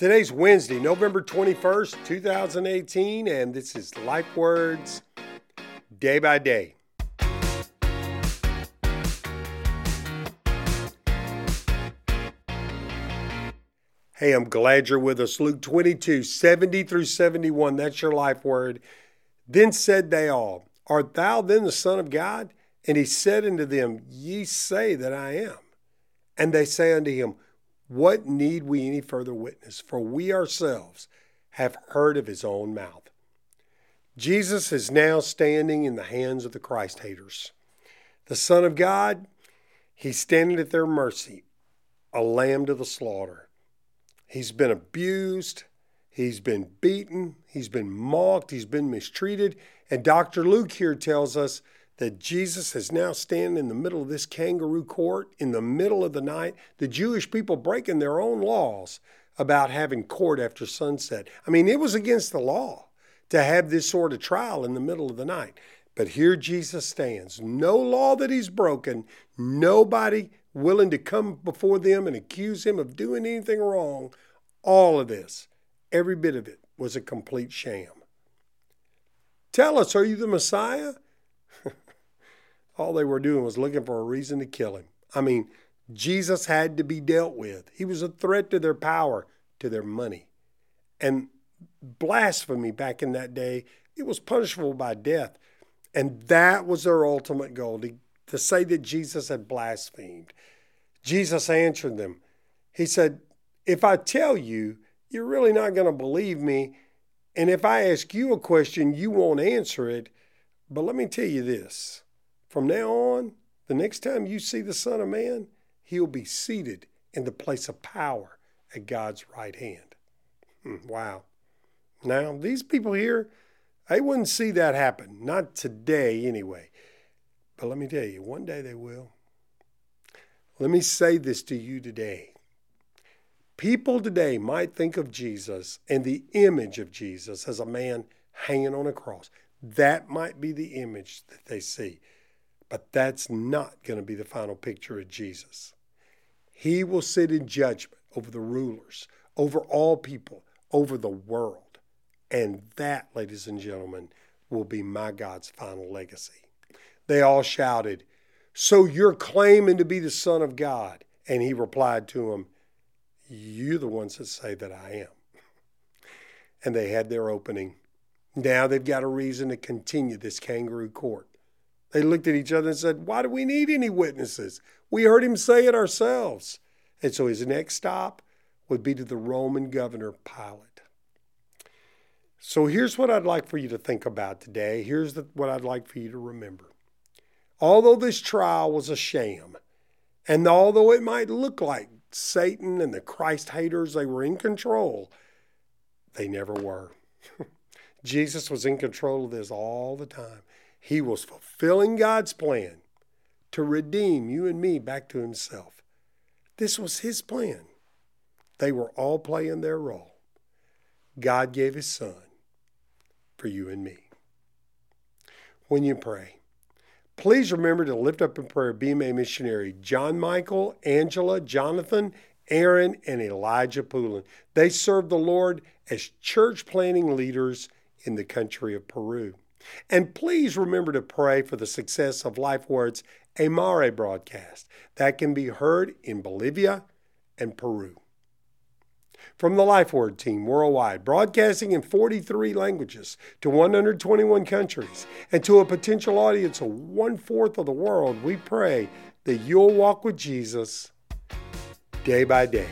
Today's Wednesday, November 21st, 2018, and this is LifeWord's Day by Day. Hey, I'm glad you're with us. Luke 22, 70 through 71. That's your life word. Then said they all, Art thou then the Son of God? And he said unto them, Ye say that I am. And they say unto him, what need we any further witness? For we ourselves have heard of his own mouth. Jesus is now standing in the hands of the Christ haters. The Son of God, he's standing at their mercy, a lamb to the slaughter. He's been abused, he's been beaten, he's been mocked, he's been mistreated. And Dr. Luke here tells us that Jesus is now standing in the middle of this kangaroo court in the middle of the night, the Jewish people breaking their own laws about having court after sunset. I mean, it was against the law to have this sort of trial in the middle of the night. But here Jesus stands. No law that he's broken, nobody willing to come before them and accuse him of doing anything wrong. All of this, every bit of it, was a complete sham. Tell us, are you the Messiah? All they were doing was looking for a reason to kill him. I mean, Jesus had to be dealt with. He was a threat to their power, to their money. And blasphemy back in that day, it was punishable by death. And that was their ultimate goal to, to say that Jesus had blasphemed. Jesus answered them. He said, If I tell you, you're really not going to believe me. And if I ask you a question, you won't answer it. But let me tell you this from now on, the next time you see the Son of Man, he'll be seated in the place of power at God's right hand. Hmm, wow. Now, these people here, they wouldn't see that happen. Not today, anyway. But let me tell you, one day they will. Let me say this to you today. People today might think of Jesus and the image of Jesus as a man hanging on a cross. That might be the image that they see. But that's not going to be the final picture of Jesus. He will sit in judgment over the rulers, over all people, over the world. And that, ladies and gentlemen, will be my God's final legacy. They all shouted, So you're claiming to be the Son of God? And he replied to them, You're the ones that say that I am. And they had their opening. Now they've got a reason to continue this kangaroo court. They looked at each other and said, Why do we need any witnesses? We heard him say it ourselves. And so his next stop would be to the Roman governor Pilate. So here's what I'd like for you to think about today. Here's the, what I'd like for you to remember. Although this trial was a sham, and although it might look like Satan and the Christ haters, they were in control, they never were. Jesus was in control of this all the time. He was fulfilling God's plan to redeem you and me back to Himself. This was His plan. They were all playing their role. God gave His Son for you and me. When you pray, please remember to lift up in prayer BMA missionary John Michael, Angela, Jonathan, Aaron, and Elijah Poulin. They serve the Lord as church planting leaders in the country of Peru. And please remember to pray for the success of LifeWord's Aymara broadcast that can be heard in Bolivia and Peru. From the LifeWord team worldwide, broadcasting in 43 languages to 121 countries and to a potential audience of one fourth of the world, we pray that you'll walk with Jesus day by day.